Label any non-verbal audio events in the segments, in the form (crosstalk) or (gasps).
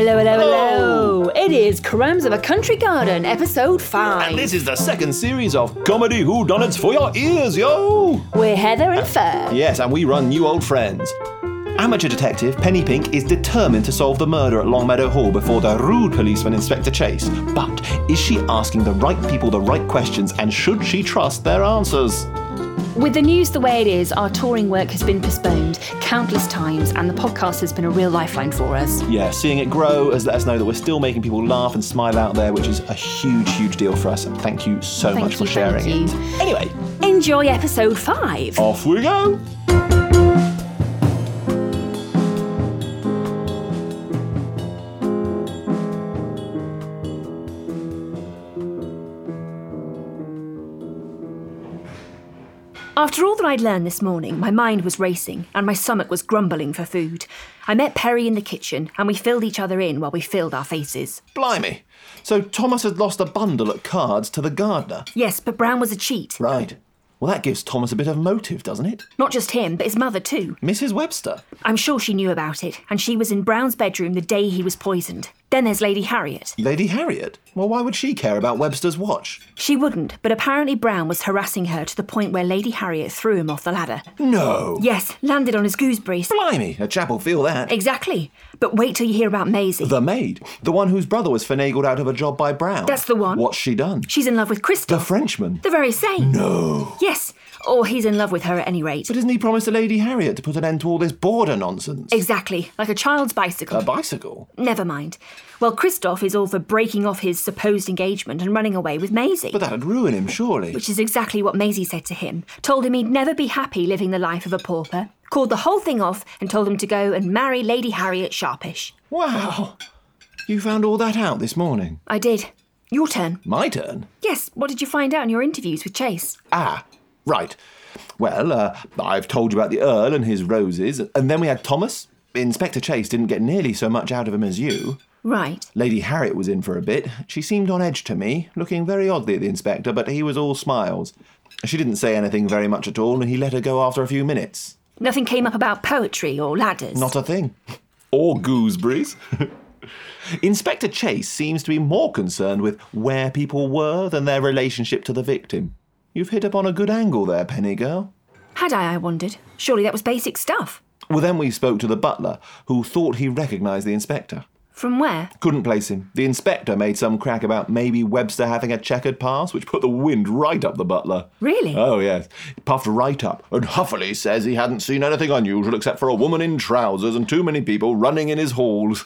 Hello, hello, Hello. hello. It is Crimes of a Country Garden, episode 5. And this is the second series of Comedy Who Whodunits for your ears, yo! We're Heather and Fur. Yes, and we run New Old Friends. Amateur detective Penny Pink is determined to solve the murder at Longmeadow Hall before the rude policeman Inspector Chase. But is she asking the right people the right questions and should she trust their answers? With the news the way it is, our touring work has been postponed countless times, and the podcast has been a real lifeline for us. Yeah, seeing it grow has let us know that we're still making people laugh and smile out there, which is a huge, huge deal for us. Thank you so Thank much for sharing thank it. you. Anyway, Enjoy episode 5. off we go! After all that I'd learned this morning, my mind was racing and my stomach was grumbling for food. I met Perry in the kitchen and we filled each other in while we filled our faces. Blimey. So Thomas had lost a bundle at cards to the gardener. Yes, but Brown was a cheat. Right. Well, that gives Thomas a bit of motive, doesn't it? Not just him, but his mother too. Mrs. Webster. I'm sure she knew about it, and she was in Brown's bedroom the day he was poisoned. Then there's Lady Harriet. Lady Harriet. Well, why would she care about Webster's watch? She wouldn't, but apparently Brown was harassing her to the point where Lady Harriet threw him off the ladder. No. Yes, landed on his gooseberries. Blimey, a chap will feel that. Exactly. But wait till you hear about Maisie. The maid. The one whose brother was finagled out of a job by Brown. That's the one. What's she done? She's in love with Christian, The Frenchman. The very same. No. Yes, or he's in love with her at any rate. But isn't he promised to Lady Harriet to put an end to all this border nonsense? Exactly, like a child's bicycle. a bicycle? Never mind. Well, Christoph is all for breaking off his supposed engagement and running away with Maisie. But that'd ruin him, surely. Which is exactly what Maisie said to him. Told him he'd never be happy living the life of a pauper. Called the whole thing off and told him to go and marry Lady Harriet Sharpish. Wow. You found all that out this morning? I did. Your turn. My turn? Yes, what did you find out in your interviews with Chase? Ah, right. Well, uh, I've told you about the Earl and his roses, and then we had Thomas. Inspector Chase didn't get nearly so much out of him as you. Right. Lady Harriet was in for a bit. She seemed on edge to me, looking very oddly at the inspector, but he was all smiles. She didn't say anything very much at all, and he let her go after a few minutes. Nothing came up about poetry or ladders. Not a thing. Or gooseberries. (laughs) Inspector Chase seems to be more concerned with where people were than their relationship to the victim. You've hit upon a good angle there, Penny girl. Had I, I wondered? Surely that was basic stuff. Well, then we spoke to the butler, who thought he recognised the inspector. From where? Couldn't place him. The inspector made some crack about maybe Webster having a checkered past, which put the wind right up the butler. Really? Oh, yes. He puffed right up and huffily says he hadn't seen anything unusual except for a woman in trousers and too many people running in his halls.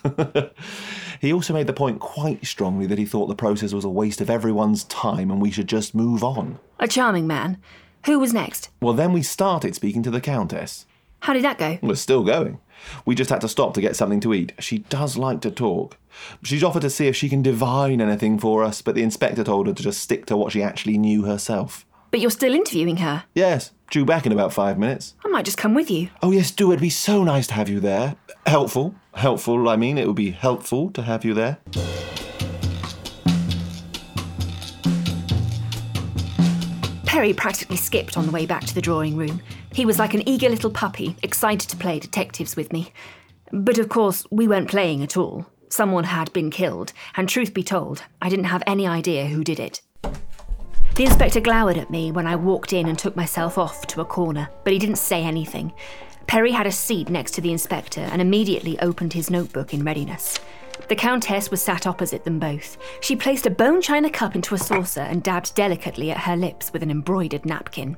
(laughs) he also made the point quite strongly that he thought the process was a waste of everyone's time and we should just move on. A charming man. Who was next? Well, then we started speaking to the Countess. How did that go? We're still going. We just had to stop to get something to eat. She does like to talk. She's offered to see if she can divine anything for us, but the inspector told her to just stick to what she actually knew herself. But you're still interviewing her. Yes, due back in about five minutes. I might just come with you. Oh, yes, do. It'd be so nice to have you there. Helpful. Helpful, I mean, it would be helpful to have you there. Perry practically skipped on the way back to the drawing room. He was like an eager little puppy, excited to play detectives with me. But of course, we weren't playing at all. Someone had been killed, and truth be told, I didn't have any idea who did it. The inspector glowered at me when I walked in and took myself off to a corner, but he didn't say anything. Perry had a seat next to the inspector and immediately opened his notebook in readiness. The Countess was sat opposite them both. She placed a bone china cup into a saucer and dabbed delicately at her lips with an embroidered napkin.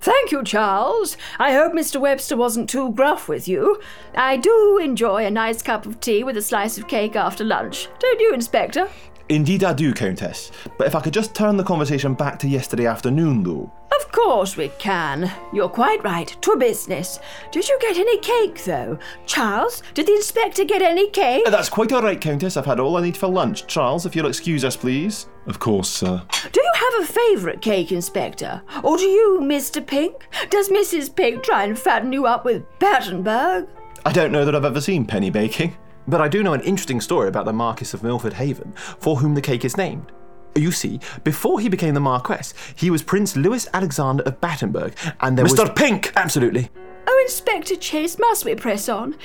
Thank you, Charles. I hope Mr. Webster wasn't too gruff with you. I do enjoy a nice cup of tea with a slice of cake after lunch. Don't you, Inspector? Indeed, I do, Countess. But if I could just turn the conversation back to yesterday afternoon, though. Of course we can. You're quite right. To business. Did you get any cake, though? Charles, did the inspector get any cake? Uh, that's quite all right, Countess. I've had all I need for lunch. Charles, if you'll excuse us, please. Of course, sir. Do you have a favourite cake, Inspector? Or do you, Mr. Pink? Does Mrs. Pink try and fatten you up with Battenberg? I don't know that I've ever seen penny baking, but I do know an interesting story about the Marquis of Milford Haven, for whom the cake is named. You see, before he became the Marquess, he was Prince Louis Alexander of Battenberg, and there was. Mr. Pink! Absolutely. Oh, Inspector Chase, must we press on?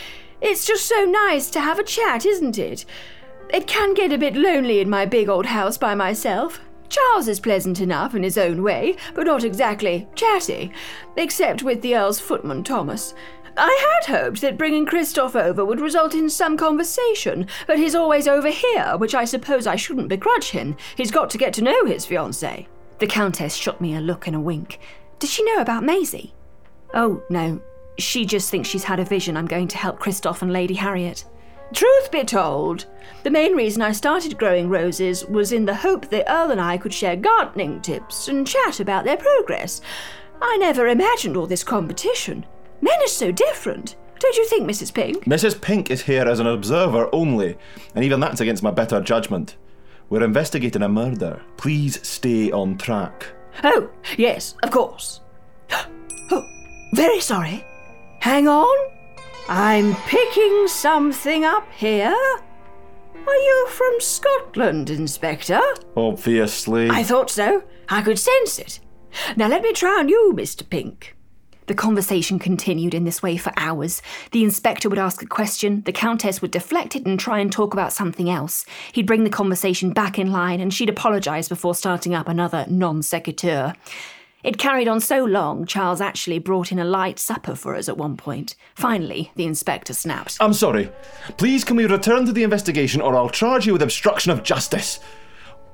It's just so nice to have a chat, isn't it? It can get a bit lonely in my big old house by myself. Charles is pleasant enough in his own way, but not exactly chatty, except with the Earl's footman, Thomas. I had hoped that bringing Christoph over would result in some conversation, but he's always over here, which I suppose I shouldn't begrudge him. He's got to get to know his fiancée. The Countess shot me a look and a wink. Does she know about Maisie? Oh, no. She just thinks she's had a vision I'm going to help Christoph and Lady Harriet. Truth be told, the main reason I started growing roses was in the hope that Earl and I could share gardening tips and chat about their progress. I never imagined all this competition. Men are so different. Don't you think, Mrs. Pink? Mrs. Pink is here as an observer only, and even that's against my better judgment. We're investigating a murder. Please stay on track. Oh, yes, of course. (gasps) Oh, very sorry. Hang on. I'm picking something up here. Are you from Scotland, Inspector? Obviously. I thought so. I could sense it. Now let me try on you, Mr. Pink. The conversation continued in this way for hours. The inspector would ask a question, the countess would deflect it and try and talk about something else. He'd bring the conversation back in line, and she'd apologise before starting up another non sequitur. It carried on so long, Charles actually brought in a light supper for us at one point. Finally, the inspector snapped. I'm sorry. Please can we return to the investigation or I'll charge you with obstruction of justice.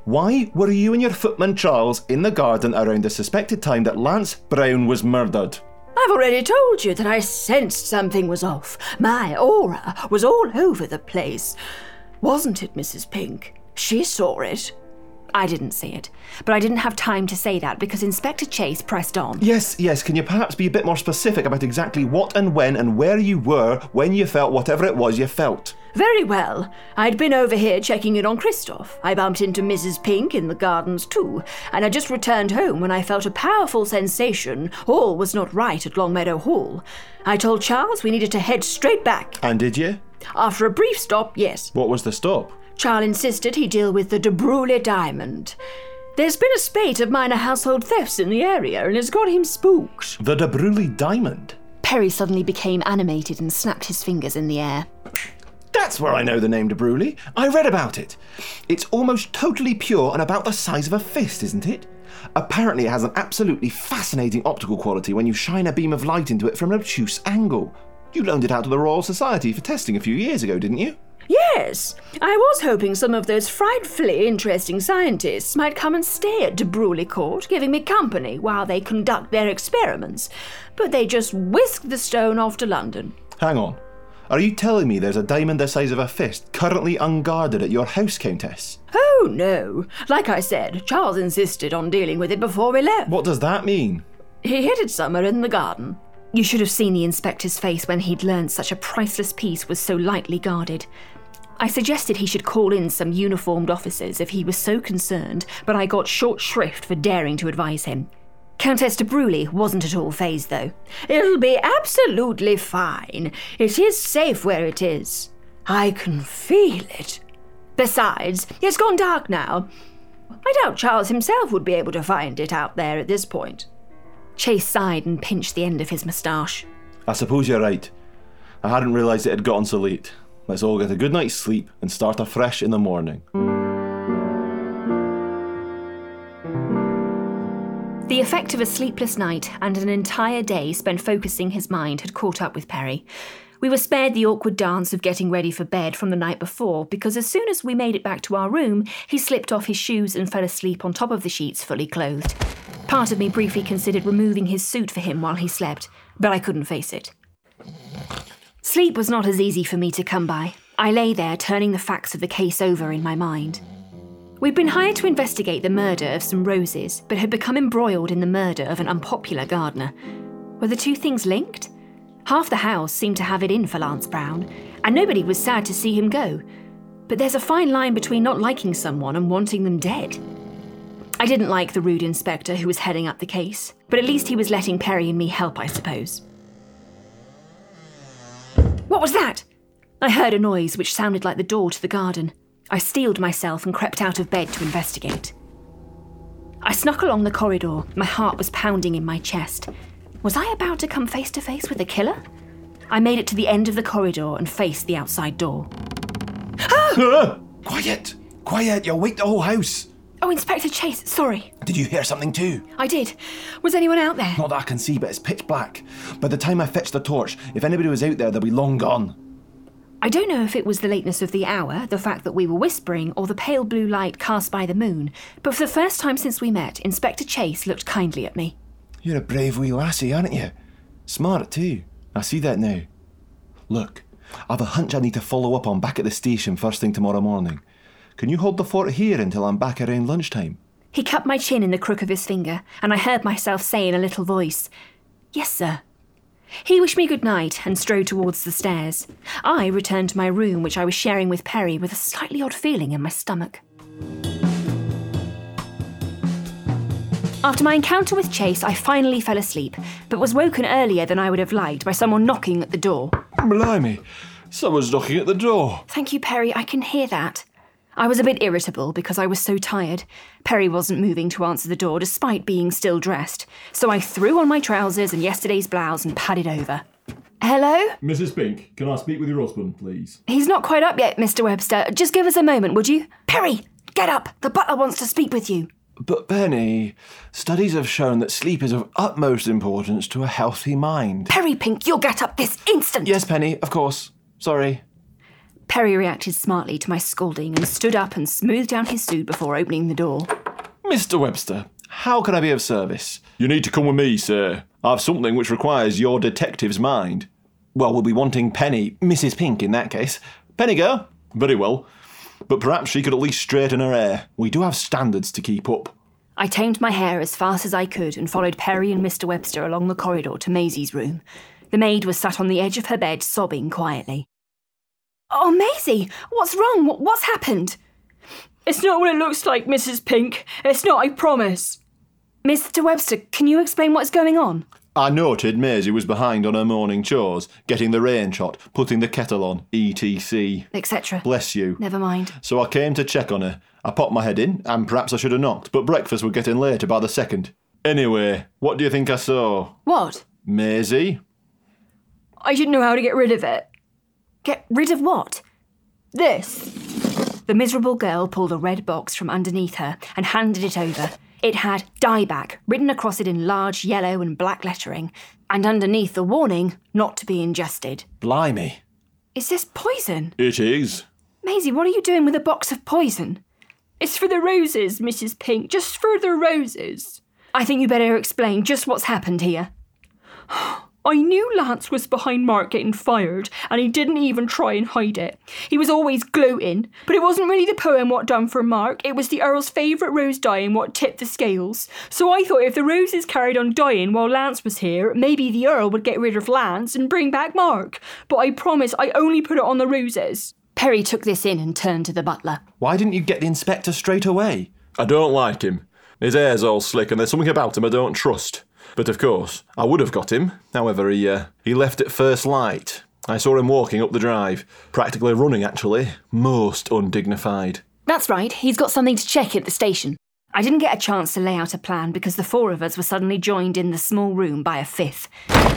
Why were you and your footman Charles in the garden around the suspected time that Lance Brown was murdered? I've already told you that I sensed something was off. My aura was all over the place. Wasn't it, Mrs. Pink? She saw it. I didn't see it, but I didn't have time to say that because Inspector Chase pressed on. Yes, yes. Can you perhaps be a bit more specific about exactly what and when and where you were when you felt whatever it was you felt? Very well. I'd been over here checking in on Christoph. I bumped into Mrs. Pink in the gardens too, and I just returned home when I felt a powerful sensation all was not right at Longmeadow Hall. I told Charles we needed to head straight back. And did you? After a brief stop, yes. What was the stop? Charles insisted he deal with the De Bruley diamond. There's been a spate of minor household thefts in the area, and it's got him spooked. The De Bruley diamond? Perry suddenly became animated and snapped his fingers in the air. That's where I know the name De Bruley. I read about it. It's almost totally pure and about the size of a fist, isn't it? Apparently, it has an absolutely fascinating optical quality when you shine a beam of light into it from an obtuse angle. You loaned it out to the Royal Society for testing a few years ago, didn't you? Yes, I was hoping some of those frightfully interesting scientists might come and stay at De Bruley Court, giving me company while they conduct their experiments. But they just whisked the stone off to London. Hang on. Are you telling me there's a diamond the size of a fist currently unguarded at your house, Countess? Oh, no. Like I said, Charles insisted on dealing with it before we left. What does that mean? He hid it somewhere in the garden. You should have seen the inspector's face when he'd learned such a priceless piece was so lightly guarded. I suggested he should call in some uniformed officers if he was so concerned, but I got short shrift for daring to advise him. Countess de Bruley wasn't at all phased, though. It'll be absolutely fine. It is safe where it is. I can feel it. Besides, it's gone dark now. I doubt Charles himself would be able to find it out there at this point. Chase sighed and pinched the end of his moustache. I suppose you're right. I hadn't realised it had gotten so late. Let's all get a good night's sleep and start afresh in the morning. The effect of a sleepless night and an entire day spent focusing his mind had caught up with Perry. We were spared the awkward dance of getting ready for bed from the night before because as soon as we made it back to our room, he slipped off his shoes and fell asleep on top of the sheets fully clothed. Part of me briefly considered removing his suit for him while he slept, but I couldn't face it. Sleep was not as easy for me to come by. I lay there turning the facts of the case over in my mind. We'd been hired to investigate the murder of some roses, but had become embroiled in the murder of an unpopular gardener. Were the two things linked? Half the house seemed to have it in for Lance Brown, and nobody was sad to see him go. But there's a fine line between not liking someone and wanting them dead. I didn't like the rude inspector who was heading up the case, but at least he was letting Perry and me help, I suppose. What was that? I heard a noise which sounded like the door to the garden. I steeled myself and crept out of bed to investigate. I snuck along the corridor, my heart was pounding in my chest. Was I about to come face to face with a killer? I made it to the end of the corridor and faced the outside door. (gasps) Quiet! Quiet, you'll wake the whole house. Oh, Inspector Chase, sorry. Did you hear something too? I did. Was anyone out there? Not that I can see, but it's pitch black. By the time I fetch the torch, if anybody was out there, they'll be long gone. I don't know if it was the lateness of the hour, the fact that we were whispering, or the pale blue light cast by the moon, but for the first time since we met, Inspector Chase looked kindly at me. You're a brave wee lassie, aren't you? Smart too. I see that now. Look, I've a hunch I need to follow up on back at the station first thing tomorrow morning. Can you hold the fort here until I'm back around lunchtime? He cut my chin in the crook of his finger, and I heard myself say in a little voice, Yes, sir. He wished me good night and strode towards the stairs. I returned to my room, which I was sharing with Perry, with a slightly odd feeling in my stomach. After my encounter with Chase, I finally fell asleep, but was woken earlier than I would have liked by someone knocking at the door. Blimey, someone's knocking at the door. Thank you, Perry, I can hear that. I was a bit irritable because I was so tired. Perry wasn't moving to answer the door despite being still dressed, so I threw on my trousers and yesterday's blouse and padded over. Hello? Mrs. Pink, can I speak with your husband, please? He's not quite up yet, Mr. Webster. Just give us a moment, would you? Perry, get up! The butler wants to speak with you. But Penny, studies have shown that sleep is of utmost importance to a healthy mind. Perry Pink, you'll get up this instant! Yes, Penny, of course. Sorry. Perry reacted smartly to my scolding and stood up and smoothed down his suit before opening the door. Mr. Webster, how can I be of service? You need to come with me, sir. I've something which requires your detective's mind. Well, we'll be wanting Penny, Mrs. Pink in that case. Penny girl? Very well. But perhaps she could at least straighten her hair. We do have standards to keep up. I tamed my hair as fast as I could and followed Perry and Mr. Webster along the corridor to Maisie's room. The maid was sat on the edge of her bed, sobbing quietly. Oh, Maisie, what's wrong? What's happened? It's not what it looks like, Mrs. Pink. It's not, I promise. Mr. Webster, can you explain what's going on? I noted Maisie was behind on her morning chores, getting the rain shot, putting the kettle on, etc. Etc. Bless you. Never mind. So I came to check on her. I popped my head in, and perhaps I should have knocked, but breakfast was getting later by the second. Anyway, what do you think I saw? What? Maisie? I didn't know how to get rid of it. Get rid of what? This. The miserable girl pulled a red box from underneath her and handed it over. It had dieback written across it in large yellow and black lettering, and underneath the warning not to be ingested. Blimey. Is this poison? It is. Maisie, what are you doing with a box of poison? It's for the roses, Mrs. Pink. Just for the roses. I think you better explain just what's happened here. I knew Lance was behind Mark getting fired, and he didn't even try and hide it. He was always gloating, but it wasn't really the poem what done for Mark, it was the Earl's favourite rose dying what tipped the scales. So I thought if the roses carried on dying while Lance was here, maybe the Earl would get rid of Lance and bring back Mark. But I promise I only put it on the roses. Perry took this in and turned to the butler. Why didn't you get the inspector straight away? I don't like him. His hair's all slick, and there's something about him I don't trust. But of course, I would have got him. However, he, uh, he left at first light. I saw him walking up the drive, practically running actually, most undignified. That's right, he's got something to check at the station. I didn't get a chance to lay out a plan because the four of us were suddenly joined in the small room by a fifth.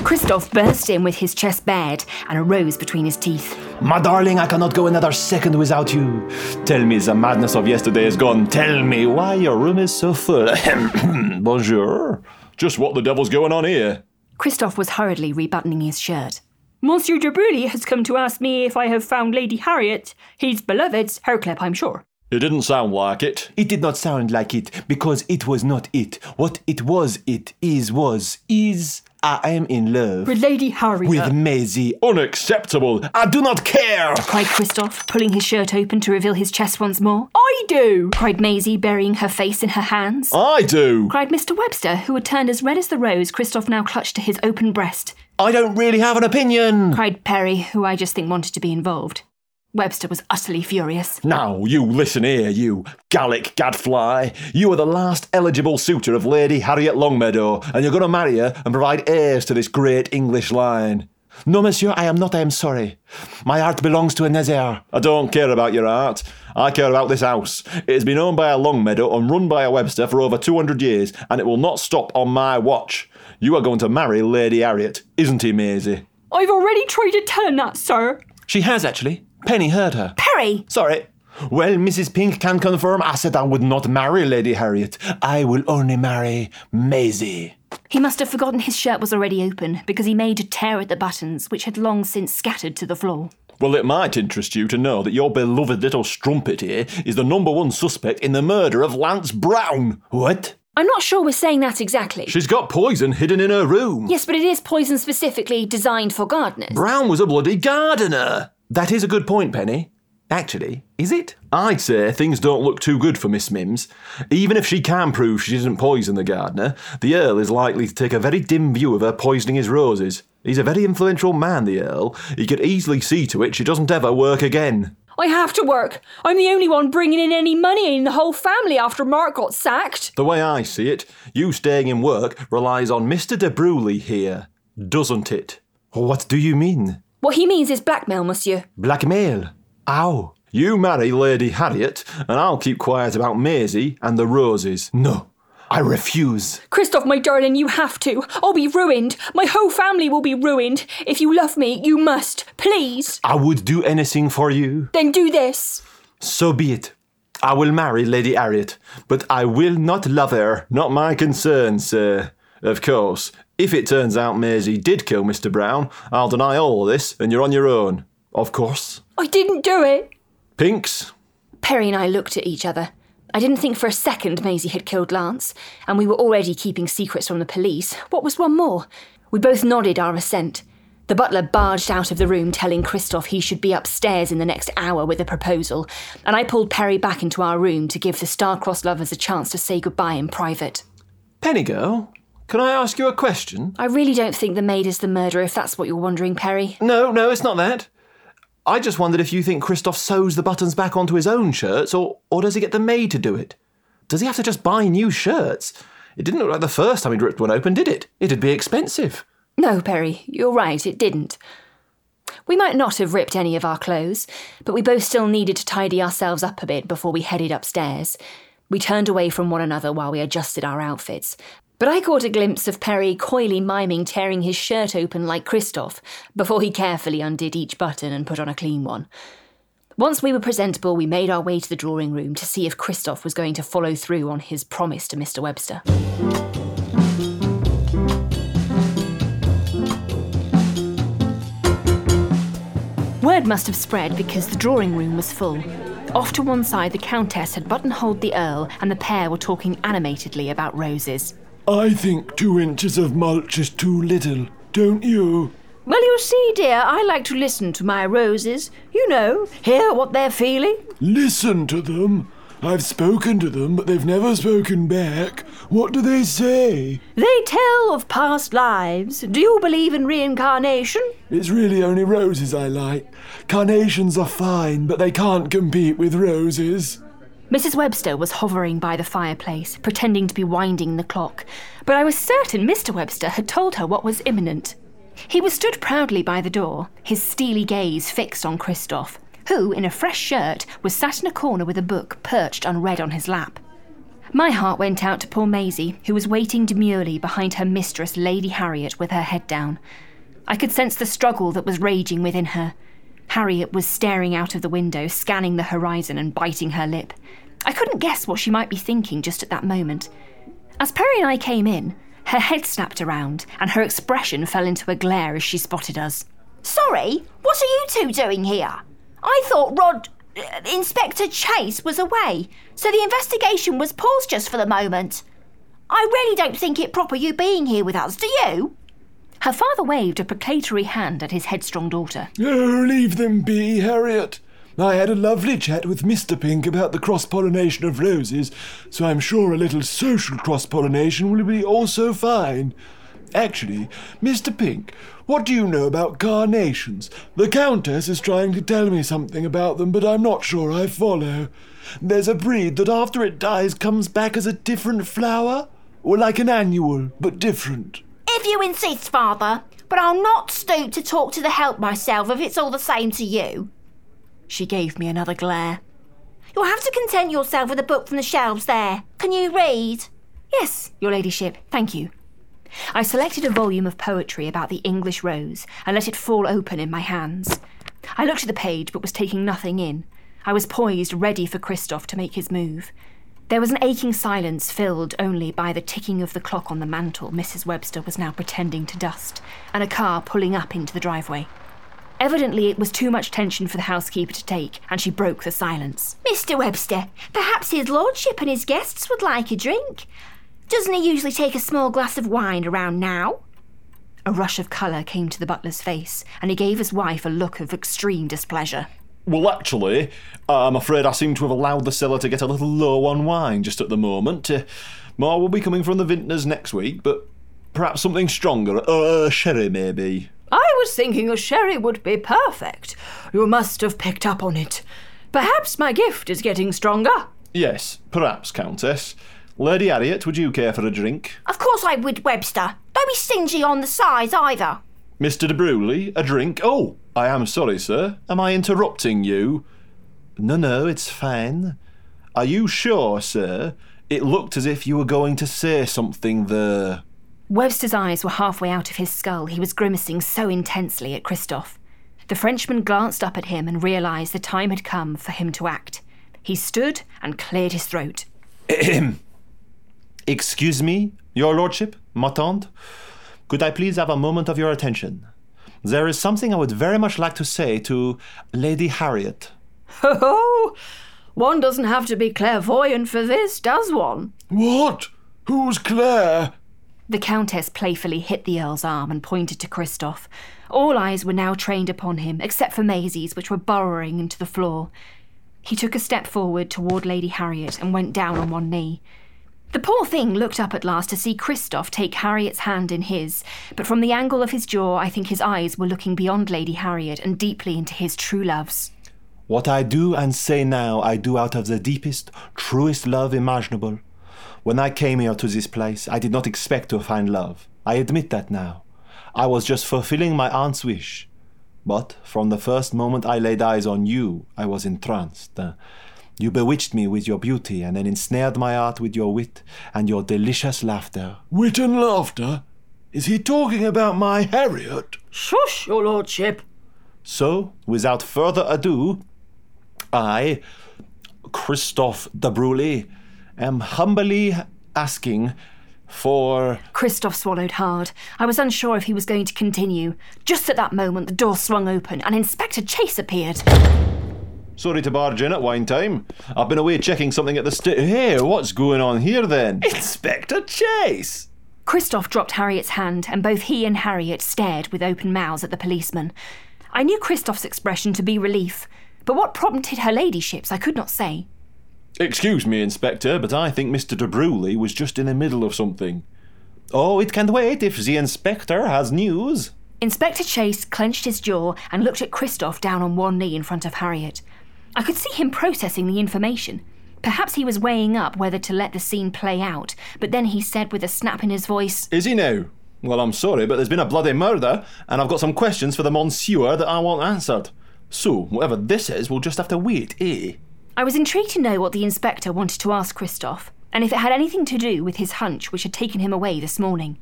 Christoph burst in with his chest bared and a rose between his teeth. My darling, I cannot go another second without you. Tell me the madness of yesterday is gone. Tell me why your room is so full. (coughs) Bonjour. Just what the devil's going on here? Christoph was hurriedly rebuttoning his shirt. Monsieur de Bruley has come to ask me if I have found Lady Harriet, his beloved's Herclep, I'm sure. It didn't sound like it. It did not sound like it because it was not it. What it was, it is, was, is. I am in love With Lady Harriet. with uh, Maisie. Unacceptable. I do not care. cried Christoph, pulling his shirt open to reveal his chest once more. I do! cried Maisie, burying her face in her hands. I do. cried Mr. Webster, who had turned as red as the rose Christoph now clutched to his open breast. I don't really have an opinion. cried Perry, who I just think wanted to be involved. Webster was utterly furious. Now, you listen here, you Gallic gadfly. You are the last eligible suitor of Lady Harriet Longmeadow, and you're going to marry her and provide heirs to this great English line. No, monsieur, I am not. I am sorry. My heart belongs to a Nazaire. I don't care about your art. I care about this house. It has been owned by a Longmeadow and run by a Webster for over 200 years, and it will not stop on my watch. You are going to marry Lady Harriet, isn't he, Maisie? I've already tried to tell him that, sir. She has actually. Penny heard her. Perry! Sorry. Well, Mrs. Pink can confirm I said I would not marry Lady Harriet. I will only marry Maisie. He must have forgotten his shirt was already open because he made a tear at the buttons, which had long since scattered to the floor. Well, it might interest you to know that your beloved little strumpet here is the number one suspect in the murder of Lance Brown. What? I'm not sure we're saying that exactly. She's got poison hidden in her room. Yes, but it is poison specifically designed for gardeners. Brown was a bloody gardener. That is a good point, Penny. Actually, is it? I'd say things don't look too good for Miss Mims. Even if she can prove she didn't poison the gardener, the Earl is likely to take a very dim view of her poisoning his roses. He's a very influential man, the Earl. He could easily see to it she doesn't ever work again. I have to work. I'm the only one bringing in any money in the whole family after Mark got sacked. The way I see it, you staying in work relies on Mr. de Bruley here, doesn't it? What do you mean? What he means is blackmail, monsieur. Blackmail? Ow. You marry Lady Harriet, and I'll keep quiet about Maisie and the roses. No. I refuse. Christoph, my darling, you have to. I'll be ruined. My whole family will be ruined. If you love me, you must. Please. I would do anything for you. Then do this. So be it. I will marry Lady Harriet, But I will not love her. Not my concern, sir. Of course, if it turns out Maisie did kill Mr. Brown, I'll deny all this, and you're on your own. Of course. I didn't do it. Pinks, Perry and I looked at each other. I didn't think for a second Maisie had killed Lance, and we were already keeping secrets from the police. What was one more? We both nodded our assent. The butler barged out of the room telling Christoph he should be upstairs in the next hour with a proposal, and I pulled Perry back into our room to give the star-crossed lovers a chance to say goodbye in private. Penny girl, can I ask you a question? I really don't think the maid is the murderer, if that's what you're wondering, Perry. No, no, it's not that. I just wondered if you think Christoph sews the buttons back onto his own shirts, or, or does he get the maid to do it? Does he have to just buy new shirts? It didn't look like the first time he'd ripped one open, did it? It'd be expensive. No, Perry, you're right, it didn't. We might not have ripped any of our clothes, but we both still needed to tidy ourselves up a bit before we headed upstairs. We turned away from one another while we adjusted our outfits. But I caught a glimpse of Perry coyly miming tearing his shirt open like Christoph before he carefully undid each button and put on a clean one. Once we were presentable, we made our way to the drawing room to see if Christoph was going to follow through on his promise to Mr. Webster. Word must have spread because the drawing room was full. Off to one side, the Countess had buttonholed the Earl, and the pair were talking animatedly about roses. I think two inches of mulch is too little, don't you? Well, you see, dear, I like to listen to my roses. You know, hear what they're feeling. Listen to them. I've spoken to them, but they've never spoken back. What do they say? They tell of past lives. Do you believe in reincarnation? It's really only roses I like. Carnations are fine, but they can't compete with roses. Mrs. Webster was hovering by the fireplace, pretending to be winding the clock, but I was certain Mr. Webster had told her what was imminent. He was stood proudly by the door, his steely gaze fixed on Christoph, who, in a fresh shirt, was sat in a corner with a book perched unread on his lap. My heart went out to poor Maisie, who was waiting demurely behind her mistress, Lady Harriet, with her head down. I could sense the struggle that was raging within her. Harriet was staring out of the window, scanning the horizon and biting her lip. I couldn't guess what she might be thinking just at that moment. As Perry and I came in, her head snapped around and her expression fell into a glare as she spotted us. Sorry, what are you two doing here? I thought Rod. uh, Inspector Chase was away, so the investigation was paused just for the moment. I really don't think it proper you being here with us, do you? Her father waved a placatory hand at his headstrong daughter. Oh, leave them be, Harriet. I had a lovely chat with Mr. Pink about the cross pollination of roses, so I'm sure a little social cross pollination will be also fine. Actually, Mr. Pink, what do you know about carnations? The Countess is trying to tell me something about them, but I'm not sure I follow. There's a breed that after it dies comes back as a different flower, or like an annual, but different. If you insist, Father, but I'll not stoop to talk to the help myself if it's all the same to you. She gave me another glare. You'll have to content yourself with a book from the shelves there. Can you read? Yes, your ladyship, thank you. I selected a volume of poetry about the English rose and let it fall open in my hands. I looked at the page but was taking nothing in. I was poised, ready for Christoph to make his move. There was an aching silence filled only by the ticking of the clock on the mantel Mrs. Webster was now pretending to dust, and a car pulling up into the driveway. Evidently, it was too much tension for the housekeeper to take, and she broke the silence. Mr. Webster, perhaps his lordship and his guests would like a drink. Doesn't he usually take a small glass of wine around now? A rush of colour came to the butler's face, and he gave his wife a look of extreme displeasure. Well, actually, I'm afraid I seem to have allowed the cellar to get a little low on wine just at the moment. Uh, more will be coming from the vintners next week, but perhaps something stronger. Uh, sherry, maybe. I was thinking a sherry would be perfect. You must have picked up on it. Perhaps my gift is getting stronger. Yes, perhaps, Countess. Lady Harriet, would you care for a drink? Of course I would, Webster. Don't be stingy on the size either. Mr. de Bruley, a drink? Oh, I am sorry, sir. Am I interrupting you? No, no, it's fine. Are you sure, sir? It looked as if you were going to say something there. Webster's eyes were halfway out of his skull. He was grimacing so intensely at Christophe. The Frenchman glanced up at him and realised the time had come for him to act. He stood and cleared his throat. (clears throat) Excuse me, your lordship, ma tante. Could I please have a moment of your attention? There is something I would very much like to say to Lady Harriet. Ho ho! One doesn't have to be clairvoyant for this, does one? What? Who's Claire? The Countess playfully hit the Earl's arm and pointed to Christoph. All eyes were now trained upon him, except for Maisie's, which were burrowing into the floor. He took a step forward toward Lady Harriet and went down on one knee. The poor thing looked up at last to see Christoph take Harriet's hand in his, but from the angle of his jaw, I think his eyes were looking beyond Lady Harriet and deeply into his true loves. What I do and say now, I do out of the deepest, truest love imaginable. When I came here to this place, I did not expect to find love. I admit that now. I was just fulfilling my aunt's wish. But from the first moment I laid eyes on you, I was entranced. Uh, you bewitched me with your beauty, and then ensnared my heart with your wit and your delicious laughter. Wit and laughter? Is he talking about my Harriet? Shush, your lordship. So, without further ado, I, Christophe de Bruley, am humbly asking for. Christoph swallowed hard. I was unsure if he was going to continue. Just at that moment, the door swung open and Inspector Chase appeared. Sorry to barge in at wine time. I've been away checking something at the sta- Hey, what's going on here then? Inspector Chase! Christoph dropped Harriet's hand, and both he and Harriet stared with open mouths at the policeman. I knew Christoph's expression to be relief, but what prompted her ladyship's I could not say. Excuse me, Inspector, but I think Mr. de Bruley was just in the middle of something. Oh, it can't wait if the Inspector has news. Inspector Chase clenched his jaw and looked at Christoph down on one knee in front of Harriet. I could see him processing the information. Perhaps he was weighing up whether to let the scene play out, but then he said with a snap in his voice, Is he now? Well, I'm sorry, but there's been a bloody murder, and I've got some questions for the Monsieur that I want answered. So, whatever this is, we'll just have to wait, eh? I was intrigued to know what the inspector wanted to ask Christophe, and if it had anything to do with his hunch which had taken him away this morning.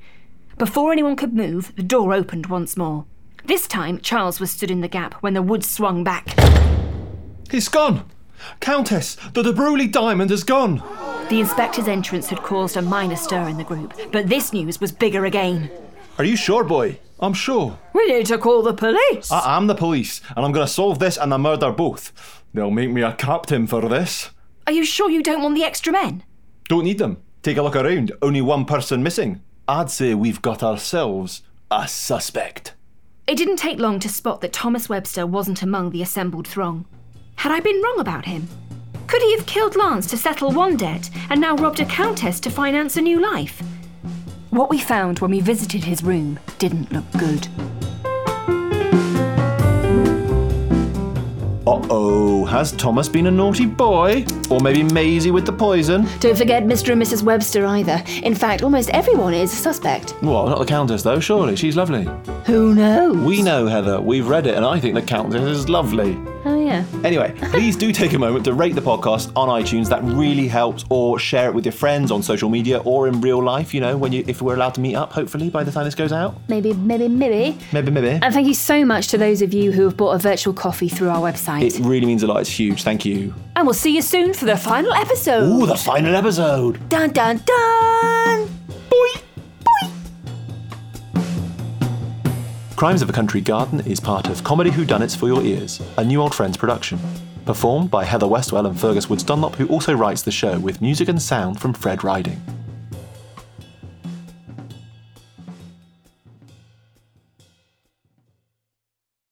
Before anyone could move, the door opened once more. This time, Charles was stood in the gap when the wood swung back. He's gone! Countess, the De Bruley diamond is gone! The inspector's entrance had caused a minor stir in the group, but this news was bigger again. Are you sure, boy? I'm sure. We need to call the police. I am the police, and I'm going to solve this and the murder both. They'll make me a captain for this. Are you sure you don't want the extra men? Don't need them. Take a look around. Only one person missing. I'd say we've got ourselves a suspect. It didn't take long to spot that Thomas Webster wasn't among the assembled throng. Had I been wrong about him? Could he have killed Lance to settle one debt and now robbed a countess to finance a new life? What we found when we visited his room didn't look good. Uh oh, has Thomas been a naughty boy? Or maybe Maisie with the poison? Don't forget Mr. and Mrs. Webster either. In fact, almost everyone is a suspect. Well, not the Countess, though, surely. She's lovely. Who knows? We know, Heather. We've read it, and I think the Countess is lovely. Oh, yeah. Anyway, (laughs) please do take a moment to rate the podcast on iTunes. That really helps. Or share it with your friends on social media or in real life. You know, when you if we're allowed to meet up. Hopefully by the time this goes out. Maybe, maybe, maybe. Maybe, maybe. And thank you so much to those of you who have bought a virtual coffee through our website. It really means a lot. It's huge. Thank you. And we'll see you soon for the final episode. Ooh, the final episode. Dun dun dun! Crimes of a Country Garden is part of Comedy Whodunits for Your Ears, a New Old Friends production. Performed by Heather Westwell and Fergus Woods Dunlop, who also writes the show with music and sound from Fred Riding.